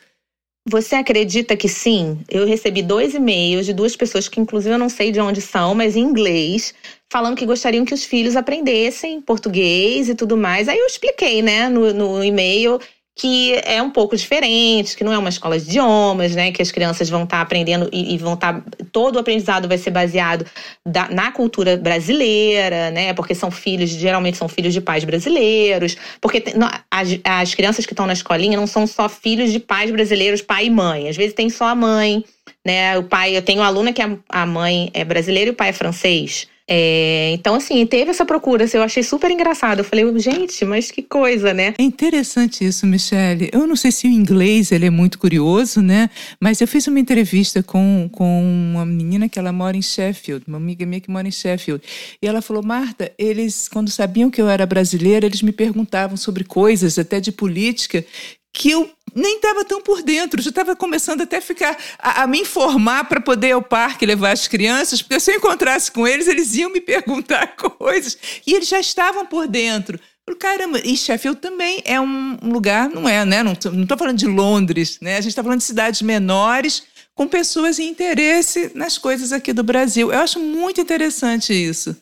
B: Você acredita que sim? Eu recebi dois e-mails de duas pessoas que, inclusive, eu não sei de onde são, mas em inglês, falando que gostariam que os filhos aprendessem português e tudo mais. Aí eu expliquei, né, no, no e-mail que é um pouco diferente, que não é uma escola de idiomas, né? Que as crianças vão estar tá aprendendo e, e, vão estar. Tá, todo o aprendizado vai ser baseado da, na cultura brasileira, né? Porque são filhos, geralmente são filhos de pais brasileiros. Porque tem, não, as, as crianças que estão na escolinha não são só filhos de pais brasileiros, pai e mãe. Às vezes tem só a mãe, né? O pai, eu tenho uma aluna que a, a mãe é brasileira e o pai é francês. É, então, assim, teve essa procura, assim, eu achei super engraçado. Eu falei, gente, mas que coisa, né?
A: É interessante isso, Michelle. Eu não sei se o inglês ele é muito curioso, né? Mas eu fiz uma entrevista com, com uma menina que ela mora em Sheffield, uma amiga minha que mora em Sheffield. E ela falou, Marta, eles, quando sabiam que eu era brasileira, eles me perguntavam sobre coisas, até de política, que eu nem estava tão por dentro, já estava começando até a ficar a, a me informar para poder ir ao parque levar as crianças, porque se eu encontrasse com eles, eles iam me perguntar coisas e eles já estavam por dentro. Caramba, e Sheffield também é um lugar, não é, né? Não estou falando de Londres, né? A gente está falando de cidades menores com pessoas em interesse nas coisas aqui do Brasil. Eu acho muito interessante isso.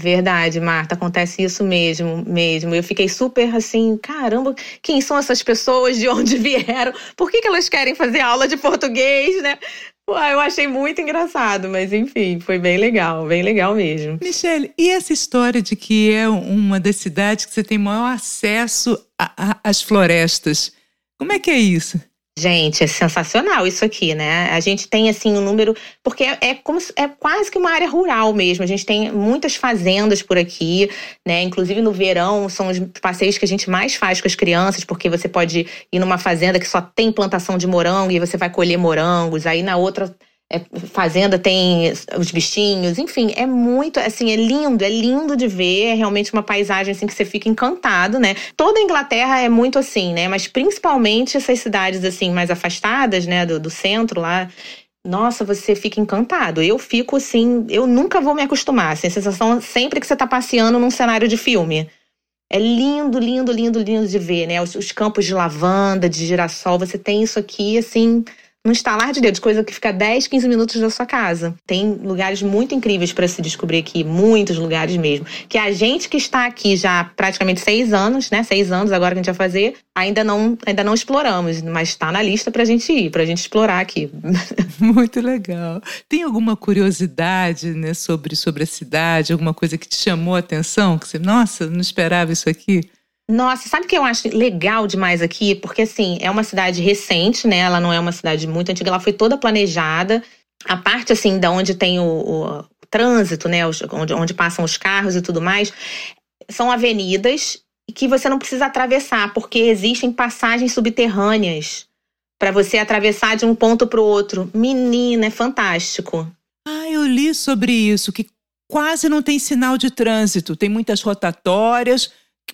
B: Verdade, Marta, acontece isso mesmo, mesmo. Eu fiquei super assim, caramba, quem são essas pessoas, de onde vieram, por que, que elas querem fazer aula de português, né? eu achei muito engraçado, mas enfim, foi bem legal, bem legal mesmo.
A: Michelle, e essa história de que é uma das cidades que você tem maior acesso às florestas? Como é que é isso?
B: Gente, é sensacional isso aqui, né? A gente tem assim um número, porque é, é, como é quase que uma área rural mesmo. A gente tem muitas fazendas por aqui, né? Inclusive no verão são os passeios que a gente mais faz com as crianças, porque você pode ir numa fazenda que só tem plantação de morango e você vai colher morangos. Aí na outra é, fazenda tem os bichinhos, enfim, é muito, assim, é lindo, é lindo de ver, é realmente uma paisagem, assim, que você fica encantado, né? Toda a Inglaterra é muito assim, né? Mas principalmente essas cidades, assim, mais afastadas, né, do, do centro lá, nossa, você fica encantado. Eu fico, assim, eu nunca vou me acostumar, assim, a sensação sempre que você tá passeando num cenário de filme. É lindo, lindo, lindo, lindo de ver, né? Os, os campos de lavanda, de girassol, você tem isso aqui, assim num estalar de dedos, coisa que fica 10, 15 minutos da sua casa. Tem lugares muito incríveis para se descobrir aqui, muitos lugares mesmo. Que a gente que está aqui já praticamente seis anos, né? Seis anos agora que a gente vai fazer, ainda não, ainda não exploramos, mas está na lista para a gente ir, para a gente explorar aqui.
A: Muito legal. Tem alguma curiosidade né, sobre, sobre a cidade, alguma coisa que te chamou a atenção? Que você, nossa, não esperava isso aqui?
B: Nossa, sabe o que eu acho legal demais aqui? Porque, assim, é uma cidade recente, né? Ela não é uma cidade muito antiga, ela foi toda planejada. A parte, assim, da onde tem o, o, trânsito, né? Onde, onde passam os carros e tudo mais, são avenidas que você não precisa atravessar, porque existem passagens subterrâneas para você atravessar de um ponto para o outro. Menina, é fantástico.
A: Ah, eu li sobre isso, que quase não tem sinal de trânsito, tem muitas rotatórias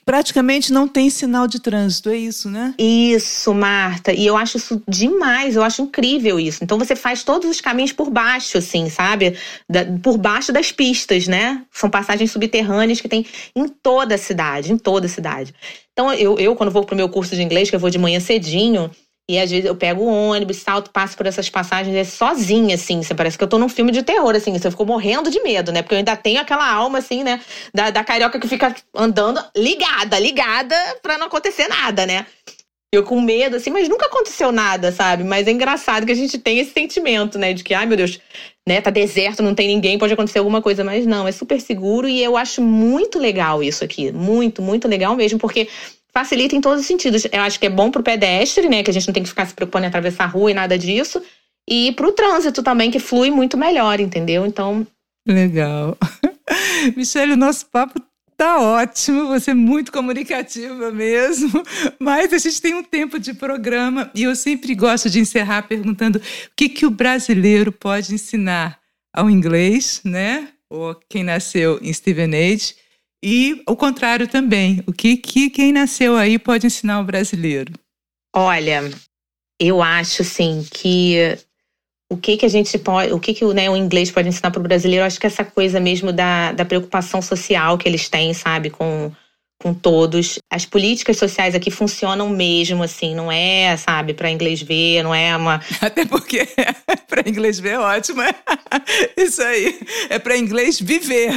A: praticamente não tem sinal de trânsito, é isso, né?
B: Isso, Marta. E eu acho isso demais, eu acho incrível isso. Então você faz todos os caminhos por baixo, assim, sabe? Da, por baixo das pistas, né? São passagens subterrâneas que tem em toda a cidade, em toda a cidade. Então eu, eu quando vou pro meu curso de inglês, que eu vou de manhã cedinho, e às vezes eu pego o ônibus, salto, passo por essas passagens é sozinha, assim. Você parece que eu tô num filme de terror, assim. Você ficou morrendo de medo, né? Porque eu ainda tenho aquela alma, assim, né? Da, da carioca que fica andando ligada, ligada pra não acontecer nada, né? Eu com medo, assim, mas nunca aconteceu nada, sabe? Mas é engraçado que a gente tem esse sentimento, né? De que, ai meu Deus, né? Tá deserto, não tem ninguém, pode acontecer alguma coisa. Mas não, é super seguro e eu acho muito legal isso aqui. Muito, muito legal mesmo, porque facilita em todos os sentidos. Eu acho que é bom para o pedestre, né? Que a gente não tem que ficar se preocupando em atravessar a rua e nada disso. E para o trânsito também, que flui muito melhor, entendeu? Então.
A: Legal. Michelle, o nosso papo tá ótimo, você é muito comunicativa mesmo, mas a gente tem um tempo de programa e eu sempre gosto de encerrar perguntando o que, que o brasileiro pode ensinar ao inglês, né? Ou quem nasceu em Steven Age, e o contrário também. O que, que quem nasceu aí pode ensinar o brasileiro?
B: Olha, eu acho assim que o que que a gente pode, o que que né, o inglês pode ensinar para o brasileiro, eu acho que essa coisa mesmo da, da preocupação social que eles têm, sabe, com com todos. As políticas sociais aqui funcionam mesmo, assim, não é, sabe, para inglês ver, não é uma.
A: Até porque para inglês ver é ótimo. É? Isso aí. É para inglês viver.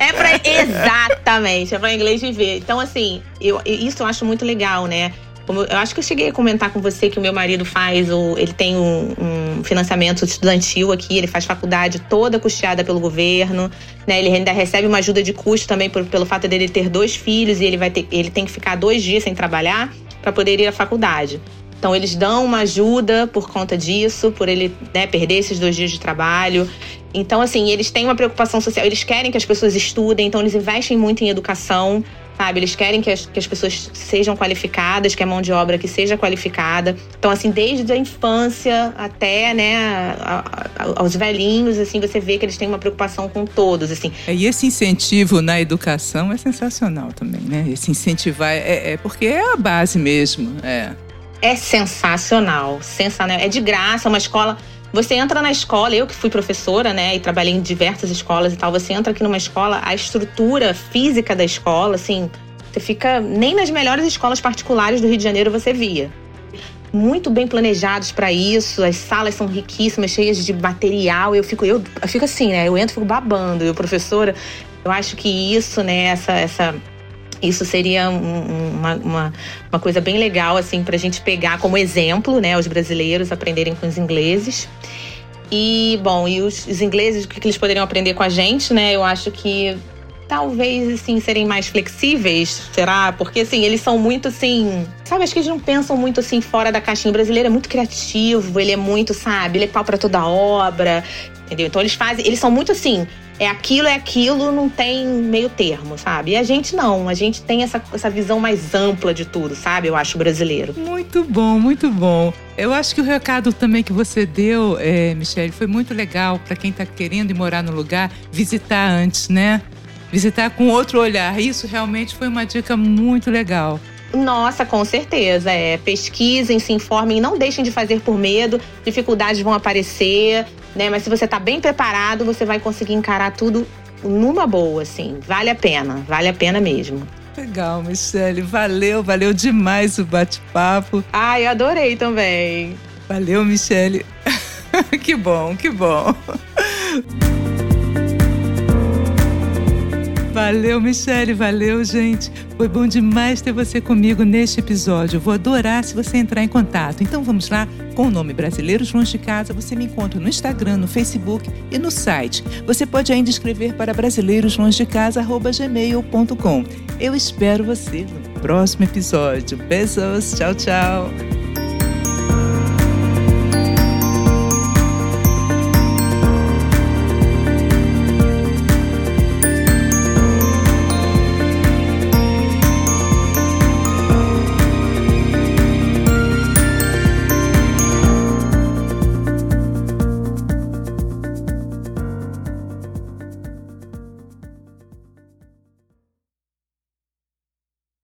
B: É para exatamente, é para inglês viver. Então assim, eu isso eu acho muito legal, né? Eu acho que eu cheguei a comentar com você que o meu marido faz, o, ele tem um, um financiamento estudantil aqui, ele faz faculdade toda custeada pelo governo, né? Ele ainda recebe uma ajuda de custo também por, pelo fato dele ter dois filhos e ele vai ter, ele tem que ficar dois dias sem trabalhar para poder ir à faculdade. Então eles dão uma ajuda por conta disso, por ele né, perder esses dois dias de trabalho. Então, assim, eles têm uma preocupação social, eles querem que as pessoas estudem, então eles investem muito em educação sabe? Eles querem que as, que as pessoas sejam qualificadas, que a mão de obra que seja qualificada. Então, assim, desde a infância até, né, a, a, aos velhinhos, assim, você vê que eles têm uma preocupação com todos, assim.
A: É, e esse incentivo na educação é sensacional também, né? Esse incentivar é, é porque é a base mesmo, é.
B: É sensacional, sensacional. É de graça, uma escola você entra na escola, eu que fui professora, né, e trabalhei em diversas escolas e tal, você entra aqui numa escola, a estrutura física da escola, assim, você fica. Nem nas melhores escolas particulares do Rio de Janeiro você via. Muito bem planejados para isso, as salas são riquíssimas, cheias de material. Eu fico, eu, eu fico assim, né? Eu entro, fico babando. Eu, professora, eu acho que isso, né, essa, essa isso seria um, uma, uma, uma, coisa bem legal, assim, para a gente pegar como exemplo, né? Os brasileiros aprenderem com os ingleses. E, bom, e os, os ingleses, o que, que eles poderiam aprender com a gente, né? Eu acho que talvez, assim, serem mais flexíveis, será? Porque, assim, eles são muito, assim... Sabe, acho que eles não pensam muito, assim, fora da caixinha. O brasileiro é muito criativo, ele é muito, sabe? Ele é pau pra toda obra, entendeu? Então, eles fazem... Eles são muito, assim é aquilo, é aquilo, não tem meio termo, sabe? E a gente não, a gente tem essa, essa visão mais ampla de tudo, sabe? Eu acho brasileiro.
A: Muito bom, muito bom. Eu acho que o recado também que você deu, é, Michelle, foi muito legal para quem está querendo ir morar no lugar, visitar antes, né? Visitar com outro olhar. Isso realmente foi uma dica muito legal.
B: Nossa, com certeza. É, pesquisem, se informem, não deixem de fazer por medo. Dificuldades vão aparecer, né? Mas se você está bem preparado, você vai conseguir encarar tudo numa boa, assim. Vale a pena, vale a pena mesmo.
A: Legal, Michelle. Valeu, valeu demais o bate-papo.
B: Ai, adorei também.
A: Valeu, Michelle. que bom, que bom. Valeu, Michele, valeu, gente. Foi bom demais ter você comigo neste episódio. vou adorar se você entrar em contato. Então vamos lá, com o nome Brasileiros Longe de Casa, você me encontra no Instagram, no Facebook e no site. Você pode ainda escrever para brasileiroslongedecasa.gmail.com. Eu espero você no próximo episódio. Beijos, tchau, tchau.